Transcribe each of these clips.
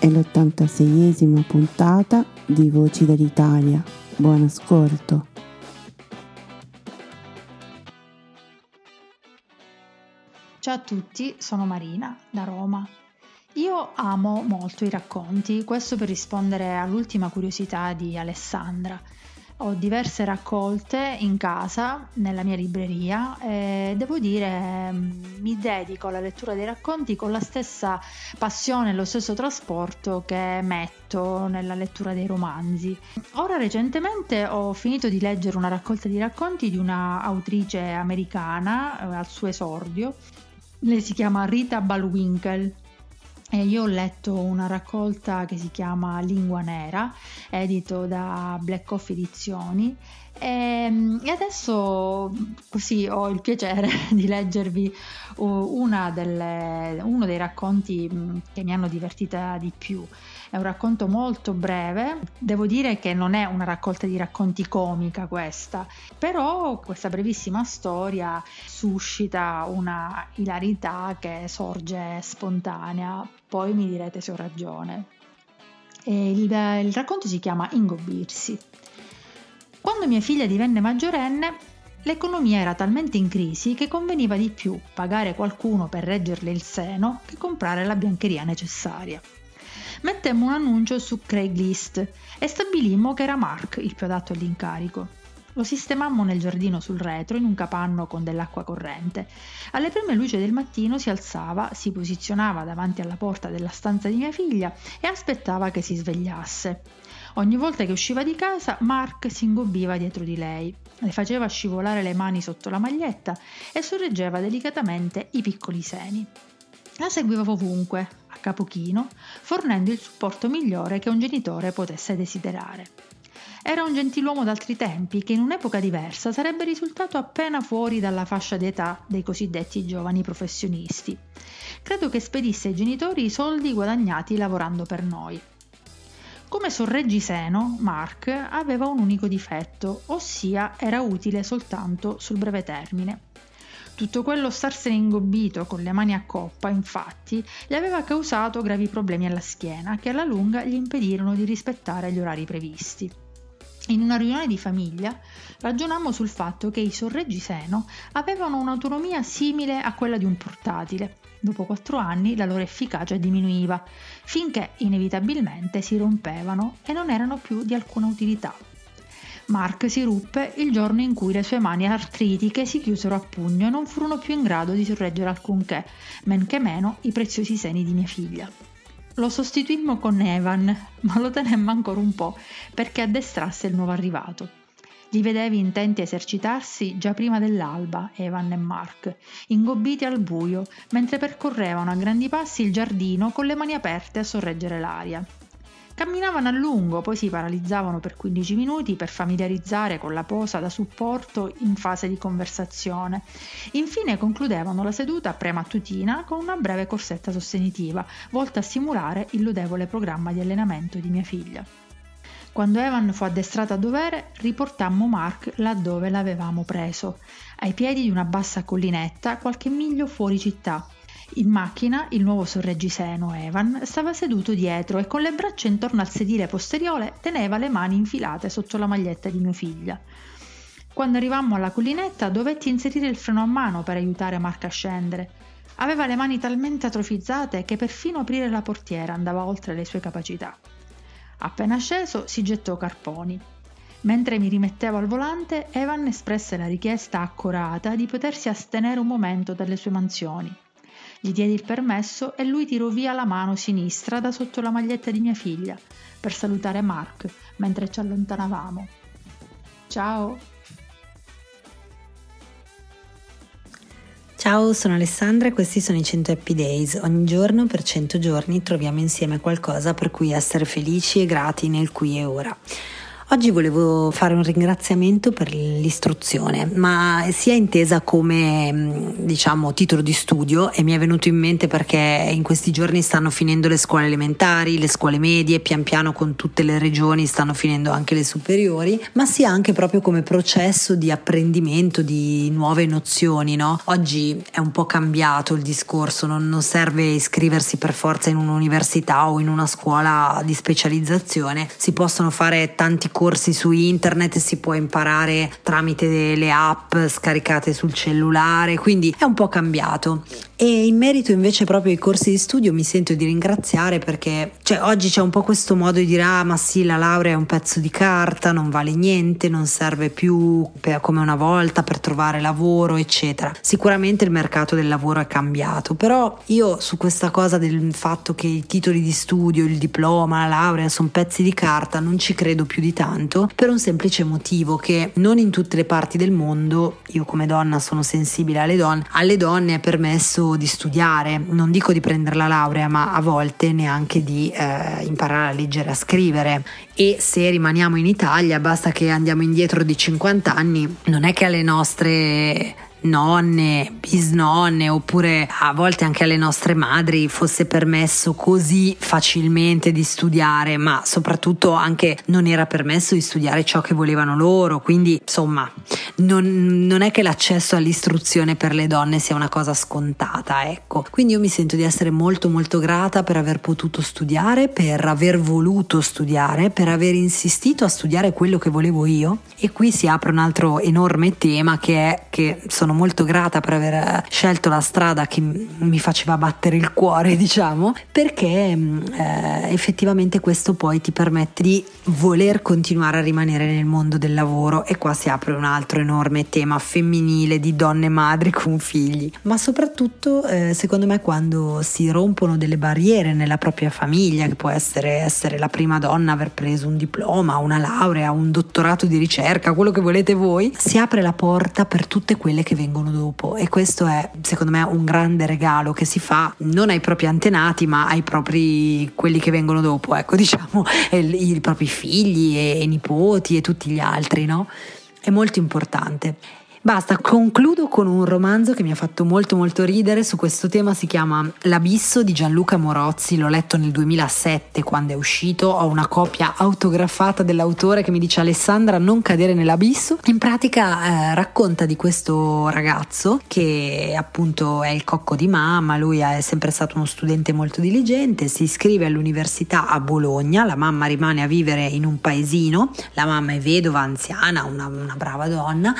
è l'86esima puntata di Voci dall'Italia. Buon ascolto. Ciao a tutti, sono Marina da Roma. Io amo molto i racconti, questo per rispondere all'ultima curiosità di Alessandra. Ho diverse raccolte in casa, nella mia libreria e devo dire mm, mi dedico alla lettura dei racconti con la stessa passione e lo stesso trasporto che metto nella lettura dei romanzi. Ora recentemente ho finito di leggere una raccolta di racconti di una autrice americana eh, al suo esordio. Lei si chiama Rita Balwinkle e io ho letto una raccolta che si chiama Lingua Nera, edito da Black Coffee Edizioni. E, e adesso così ho il piacere di leggervi delle, uno dei racconti che mi hanno divertita di più. È un racconto molto breve, devo dire che non è una raccolta di racconti comica questa, però questa brevissima storia suscita una ilarità che sorge spontanea, poi mi direte se ho ragione. Il, il racconto si chiama Ingobbirsi. Quando mia figlia divenne maggiorenne, l'economia era talmente in crisi che conveniva di più pagare qualcuno per reggerle il seno che comprare la biancheria necessaria mettemmo un annuncio su Craigslist e stabilimmo che era Mark il più adatto all'incarico. Lo sistemammo nel giardino sul retro in un capanno con dell'acqua corrente. Alle prime luci del mattino si alzava, si posizionava davanti alla porta della stanza di mia figlia e aspettava che si svegliasse. Ogni volta che usciva di casa, Mark si ingobbiva dietro di lei, le faceva scivolare le mani sotto la maglietta e sorreggeva delicatamente i piccoli seni. La seguiva ovunque, a capo chino, fornendo il supporto migliore che un genitore potesse desiderare. Era un gentiluomo d'altri tempi che in un'epoca diversa sarebbe risultato appena fuori dalla fascia d'età dei cosiddetti giovani professionisti. Credo che spedisse ai genitori i soldi guadagnati lavorando per noi. Come sorreggiseno, Mark aveva un unico difetto, ossia era utile soltanto sul breve termine. Tutto quello starsene ingobbito con le mani a coppa, infatti, gli aveva causato gravi problemi alla schiena che alla lunga gli impedirono di rispettare gli orari previsti. In una riunione di famiglia ragionammo sul fatto che i sorreggiseno avevano un'autonomia simile a quella di un portatile. Dopo quattro anni la loro efficacia diminuiva, finché inevitabilmente si rompevano e non erano più di alcuna utilità. Mark si ruppe il giorno in cui le sue mani artritiche si chiusero a pugno e non furono più in grado di sorreggere alcunché, men che meno i preziosi seni di mia figlia. Lo sostituimmo con Evan, ma lo tenemmo ancora un po' perché addestrasse il nuovo arrivato. Li vedevi intenti a esercitarsi già prima dell'alba, Evan e Mark, ingobbiti al buio, mentre percorrevano a grandi passi il giardino con le mani aperte a sorreggere l'aria. Camminavano a lungo, poi si paralizzavano per 15 minuti per familiarizzare con la posa da supporto in fase di conversazione. Infine concludevano la seduta premattutina con una breve corsetta sostenitiva, volta a simulare il lodevole programma di allenamento di mia figlia. Quando Evan fu addestrato a dovere, riportammo Mark laddove l'avevamo preso, ai piedi di una bassa collinetta qualche miglio fuori città, In macchina il nuovo sorreggiseno Evan stava seduto dietro e con le braccia intorno al sedile posteriore teneva le mani infilate sotto la maglietta di mia figlia. Quando arrivammo alla collinetta dovetti inserire il freno a mano per aiutare Mark a scendere. Aveva le mani talmente atrofizzate che perfino aprire la portiera andava oltre le sue capacità. Appena sceso si gettò carponi. Mentre mi rimettevo al volante, Evan espresse la richiesta accurata di potersi astenere un momento dalle sue mansioni. Gli diedi il permesso e lui tirò via la mano sinistra da sotto la maglietta di mia figlia per salutare Mark mentre ci allontanavamo. Ciao! Ciao, sono Alessandra e questi sono i 100 Happy Days. Ogni giorno per 100 giorni troviamo insieme qualcosa per cui essere felici e grati nel qui e ora. Oggi volevo fare un ringraziamento per l'istruzione, ma sia intesa come mm, diciamo titolo di studio e mi è venuto in mente perché in questi giorni stanno finendo le scuole elementari, le scuole medie, pian piano con tutte le regioni stanno finendo anche le superiori, ma sia anche proprio come processo di apprendimento di nuove nozioni, no? Oggi è un po' cambiato il discorso, non, non serve iscriversi per forza in un'università o in una scuola di specializzazione, si possono fare tanti corsi corsi su internet, si può imparare tramite le app scaricate sul cellulare, quindi è un po' cambiato. E in merito invece proprio ai corsi di studio mi sento di ringraziare perché cioè, oggi c'è un po' questo modo di dire ah ma sì la laurea è un pezzo di carta, non vale niente, non serve più per, come una volta per trovare lavoro eccetera. Sicuramente il mercato del lavoro è cambiato, però io su questa cosa del fatto che i titoli di studio, il diploma, la laurea sono pezzi di carta non ci credo più di tanto per un semplice motivo che non in tutte le parti del mondo, io come donna sono sensibile alle donne, alle donne è permesso di studiare, non dico di prendere la laurea, ma a volte neanche di eh, imparare a leggere e a scrivere. E se rimaniamo in Italia, basta che andiamo indietro di 50 anni, non è che alle nostre nonne, bisnonne oppure a volte anche alle nostre madri fosse permesso così facilmente di studiare, ma soprattutto anche non era permesso di studiare ciò che volevano loro, quindi insomma non, non è che l'accesso all'istruzione per le donne sia una cosa scontata, ecco. Quindi io mi sento di essere molto molto grata per aver potuto studiare, per aver voluto studiare, per aver insistito a studiare quello che volevo io e qui si apre un altro enorme tema che è che sono sono molto grata per aver scelto la strada che mi faceva battere il cuore, diciamo, perché mm, eh, effettivamente questo poi ti permette di voler continuare a rimanere nel mondo del lavoro. E qua si apre un altro enorme tema femminile di donne madri con figli, ma soprattutto eh, secondo me quando si rompono delle barriere nella propria famiglia, che può essere essere la prima donna, aver preso un diploma, una laurea, un dottorato di ricerca, quello che volete voi, si apre la porta per tutte quelle che vengono dopo e questo è secondo me un grande regalo che si fa non ai propri antenati ma ai propri quelli che vengono dopo ecco diciamo i, propri figli e, e nipoti e tutti gli altri no? è molto importante Basta, concludo con un romanzo che mi ha fatto molto molto ridere. Su questo tema, si chiama L'abisso di Gianluca Morozzi, l'ho letto nel 2007 quando è uscito, ho una copia autografata dell'autore che mi dice Alessandra non cadere nell'abisso, in pratica eh, racconta di questo ragazzo che appunto è il cocco di mamma, lui è sempre stato uno studente molto diligente, si iscrive all'università a Bologna, la mamma rimane a vivere in un paesino, la mamma è vedova, anziana, una, una brava donna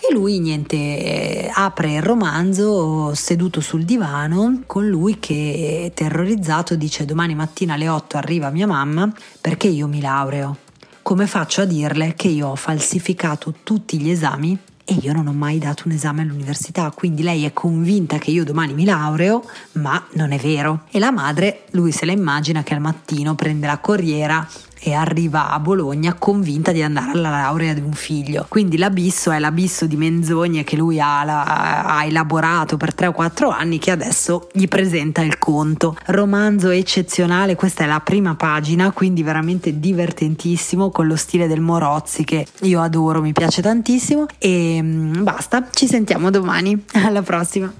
e lui niente apre il romanzo seduto sul divano con lui che terrorizzato dice domani mattina alle 8 arriva mia mamma perché io mi laureo. Come faccio a dirle che io ho falsificato tutti gli esami e io non ho mai dato un esame all'università, quindi lei è convinta che io domani mi laureo, ma non è vero. E la madre, lui se la immagina che al mattino prende la corriera e arriva a Bologna convinta di andare alla laurea di un figlio. Quindi l'abisso è l'abisso di menzogne che lui ha, ha elaborato per 3 o 4 anni che adesso gli presenta il conto. Romanzo eccezionale, questa è la prima pagina, quindi veramente divertentissimo con lo stile del Morozzi che io adoro, mi piace tantissimo e mm, basta, ci sentiamo domani. Alla prossima.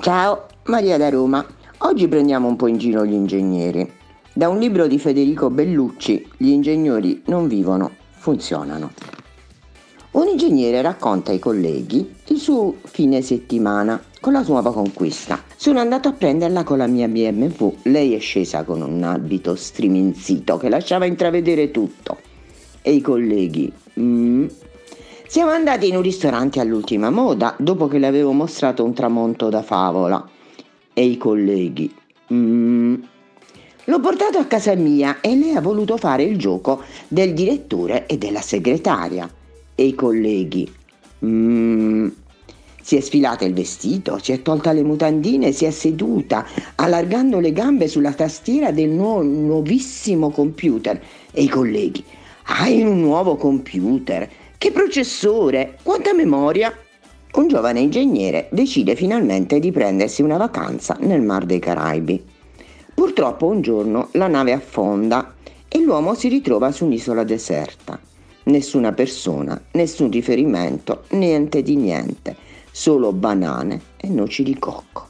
Ciao, Maria da Roma. Oggi prendiamo un po' in giro gli ingegneri. Da un libro di Federico Bellucci, Gli ingegneri non vivono, funzionano. Un ingegnere racconta ai colleghi il suo fine settimana con la sua nuova conquista. Sono andato a prenderla con la mia BMW. Lei è scesa con un abito striminzito che lasciava intravedere tutto. E i colleghi? Mm. Siamo andati in un ristorante all'ultima moda dopo che le avevo mostrato un tramonto da favola. E i colleghi? Mm. L'ho portato a casa mia e lei ha voluto fare il gioco del direttore e della segretaria e i colleghi. Mm, si è sfilata il vestito, si è tolta le mutandine, si è seduta, allargando le gambe sulla tastiera del nuovo, nuovissimo computer. E i colleghi, hai un nuovo computer? Che processore? Quanta memoria? Un giovane ingegnere decide finalmente di prendersi una vacanza nel Mar dei Caraibi. Purtroppo un giorno la nave affonda e l'uomo si ritrova su un'isola deserta nessuna persona, nessun riferimento, niente di niente, solo banane e noci di cocco.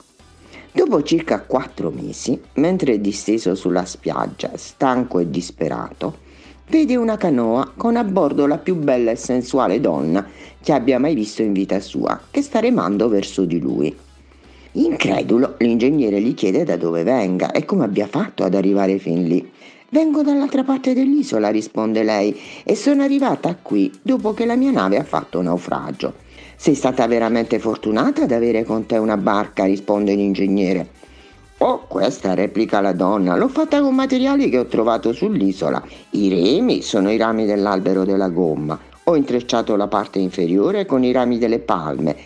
Dopo circa quattro mesi, mentre è disteso sulla spiaggia, stanco e disperato, vede una canoa con a bordo la più bella e sensuale donna che abbia mai visto in vita sua, che sta remando verso di lui. Incredulo, l'ingegnere gli chiede da dove venga e come abbia fatto ad arrivare fin lì. Vengo dall'altra parte dell'isola, risponde lei, e sono arrivata qui dopo che la mia nave ha fatto naufragio. Sei stata veramente fortunata ad avere con te una barca, risponde l'ingegnere. Oh, questa replica la donna, l'ho fatta con materiali che ho trovato sull'isola. I remi sono i rami dell'albero della gomma. Ho intrecciato la parte inferiore con i rami delle palme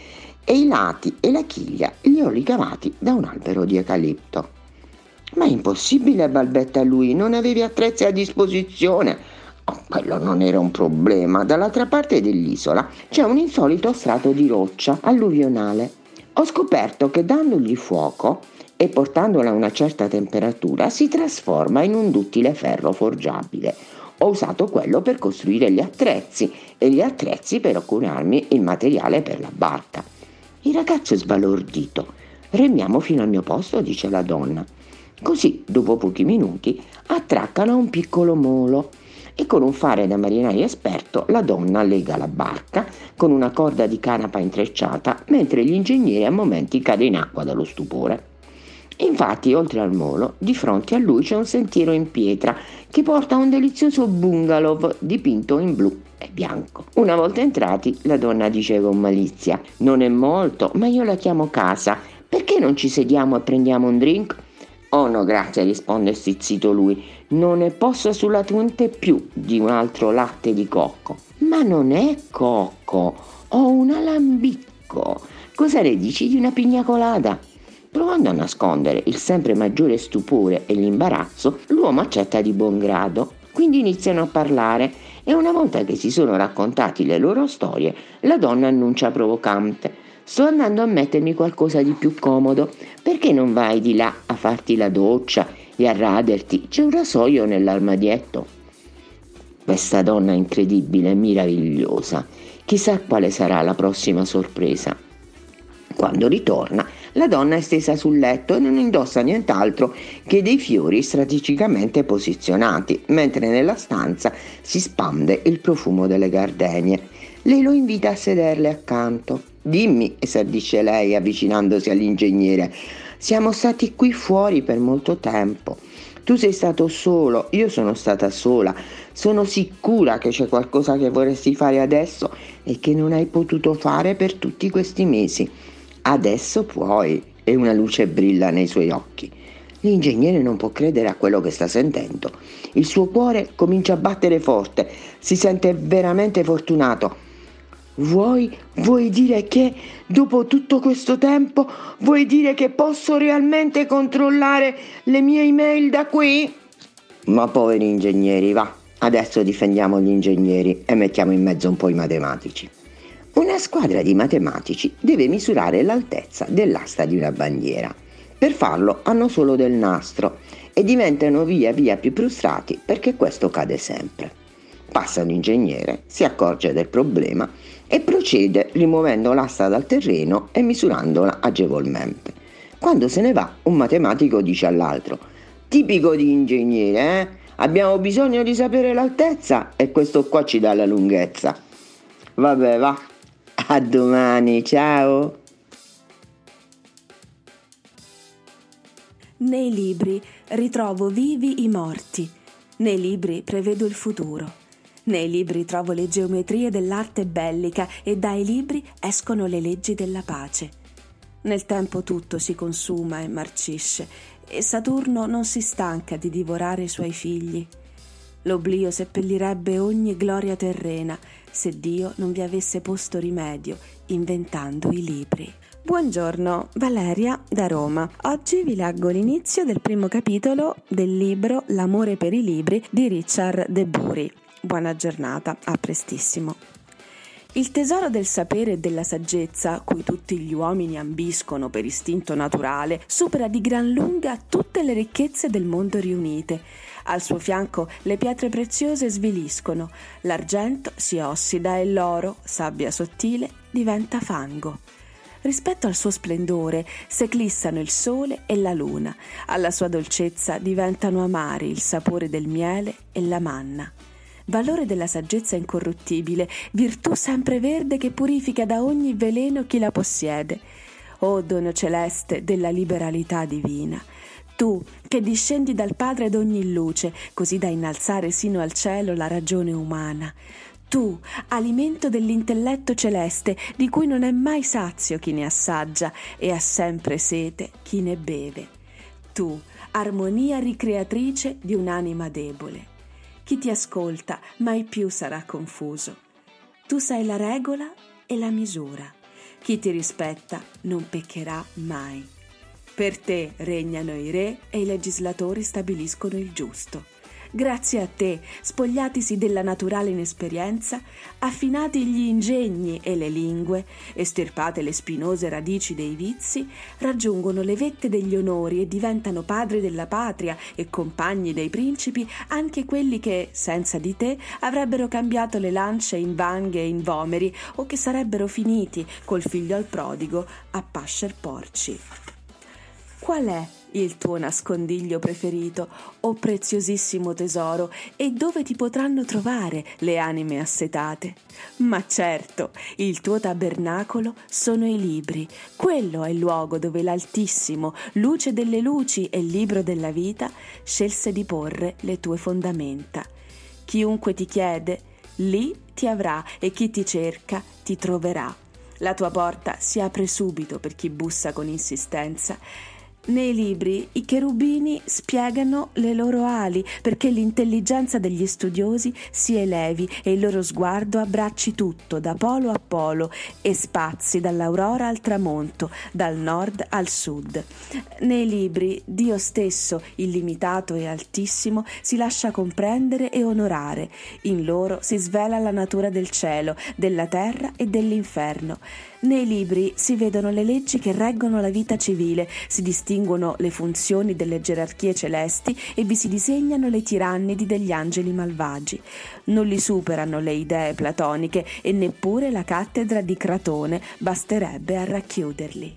e i lati e la chiglia li ho ricavati da un albero di eucalipto. Ma è impossibile, balbetta lui, non avevi attrezzi a disposizione. Oh, quello non era un problema. Dall'altra parte dell'isola c'è un insolito strato di roccia alluvionale. Ho scoperto che dandogli fuoco e portandola a una certa temperatura si trasforma in un duttile ferro forgiabile. Ho usato quello per costruire gli attrezzi e gli attrezzi per procurarmi il materiale per la barca. Il ragazzo è sbalordito. Remiamo fino al mio posto, dice la donna. Così, dopo pochi minuti, attraccano un piccolo molo e con un fare da marinaio esperto la donna lega la barca con una corda di canapa intrecciata mentre l'ingegnere a momenti cade in acqua dallo stupore. Infatti, oltre al molo, di fronte a lui c'è un sentiero in pietra che porta a un delizioso bungalow dipinto in blu e bianco. Una volta entrati, la donna dice con malizia: Non è molto, ma io la chiamo casa. Perché non ci sediamo e prendiamo un drink? Oh no, grazie, risponde stizzito lui. Non ne posso sulla tonte più di un altro latte di cocco. Ma non è cocco, ho un alambicco. Cosa ne dici di una pigna colada? Provando a nascondere il sempre maggiore stupore e l'imbarazzo, l'uomo accetta di buon grado. Quindi iniziano a parlare e una volta che si sono raccontati le loro storie, la donna annuncia provocante. Sto andando a mettermi qualcosa di più comodo. Perché non vai di là a farti la doccia e a raderti? C'è un rasoio nell'armadietto. Questa donna incredibile e meravigliosa. Chissà quale sarà la prossima sorpresa. Quando ritorna, la donna è stesa sul letto e non indossa nient'altro che dei fiori strategicamente posizionati, mentre nella stanza si spande il profumo delle gardenie. Lei lo invita a sederle accanto. Dimmi, esordisce lei avvicinandosi all'ingegnere, siamo stati qui fuori per molto tempo. Tu sei stato solo, io sono stata sola. Sono sicura che c'è qualcosa che vorresti fare adesso e che non hai potuto fare per tutti questi mesi. Adesso puoi. E una luce brilla nei suoi occhi. L'ingegnere non può credere a quello che sta sentendo. Il suo cuore comincia a battere forte, si sente veramente fortunato Vuoi, vuoi dire che dopo tutto questo tempo vuoi dire che posso realmente controllare le mie email da qui? Ma poveri ingegneri, va. Adesso difendiamo gli ingegneri e mettiamo in mezzo un po' i matematici. Una squadra di matematici deve misurare l'altezza dell'asta di una bandiera. Per farlo hanno solo del nastro e diventano via via più frustrati perché questo cade sempre. Passa l'ingegnere, si accorge del problema e procede rimuovendo l'asta dal terreno e misurandola agevolmente. Quando se ne va, un matematico dice all'altro: Tipico di ingegnere, eh? Abbiamo bisogno di sapere l'altezza e questo qua ci dà la lunghezza. Vabbè, va. A domani, ciao. Nei libri ritrovo vivi i morti. Nei libri prevedo il futuro. Nei libri trovo le geometrie dell'arte bellica e dai libri escono le leggi della pace. Nel tempo tutto si consuma e marcisce e Saturno non si stanca di divorare i suoi figli. L'oblio seppellirebbe ogni gloria terrena se Dio non vi avesse posto rimedio inventando i libri. Buongiorno, Valeria da Roma. Oggi vi leggo l'inizio del primo capitolo del libro L'amore per i libri di Richard De Bury. Buona giornata, a prestissimo. Il tesoro del sapere e della saggezza, cui tutti gli uomini ambiscono per istinto naturale, supera di gran lunga tutte le ricchezze del mondo riunite. Al suo fianco le pietre preziose sviliscono, l'argento si ossida e l'oro, sabbia sottile, diventa fango. Rispetto al suo splendore s'eclissano il sole e la luna, alla sua dolcezza diventano amari il sapore del miele e la manna valore della saggezza incorruttibile, virtù sempreverde che purifica da ogni veleno chi la possiede. O dono celeste della liberalità divina, tu che discendi dal Padre d'ogni luce, così da innalzare sino al cielo la ragione umana. Tu, alimento dell'intelletto celeste, di cui non è mai sazio chi ne assaggia e ha sempre sete chi ne beve. Tu, armonia ricreatrice di un'anima debole. Chi ti ascolta mai più sarà confuso. Tu sai la regola e la misura. Chi ti rispetta non peccherà mai. Per te regnano i re e i legislatori stabiliscono il giusto. Grazie a te, spogliatisi della naturale inesperienza, affinati gli ingegni e le lingue, estirpate le spinose radici dei vizi, raggiungono le vette degli onori e diventano padri della patria e compagni dei principi anche quelli che, senza di te, avrebbero cambiato le lance in vanghe e in vomeri o che sarebbero finiti col figlio al prodigo a pascer porci. Qual è il tuo nascondiglio preferito, o oh preziosissimo tesoro, e dove ti potranno trovare le anime assetate? Ma certo, il tuo tabernacolo sono i libri. Quello è il luogo dove l'Altissimo, luce delle luci e libro della vita, scelse di porre le tue fondamenta. Chiunque ti chiede, lì ti avrà e chi ti cerca ti troverà. La tua porta si apre subito per chi bussa con insistenza nei libri i cherubini spiegano le loro ali perché l'intelligenza degli studiosi si elevi e il loro sguardo abbracci tutto da polo a polo e spazi dall'aurora al tramonto, dal nord al sud. Nei libri Dio stesso, illimitato e altissimo, si lascia comprendere e onorare. In loro si svela la natura del cielo, della terra e dell'inferno. Nei libri si vedono le leggi che reggono la vita civile, si distinguono le funzioni delle gerarchie celesti e vi si disegnano le tirannidi degli angeli malvagi. Non li superano le idee platoniche e neppure la cattedra di Cratone basterebbe a racchiuderli.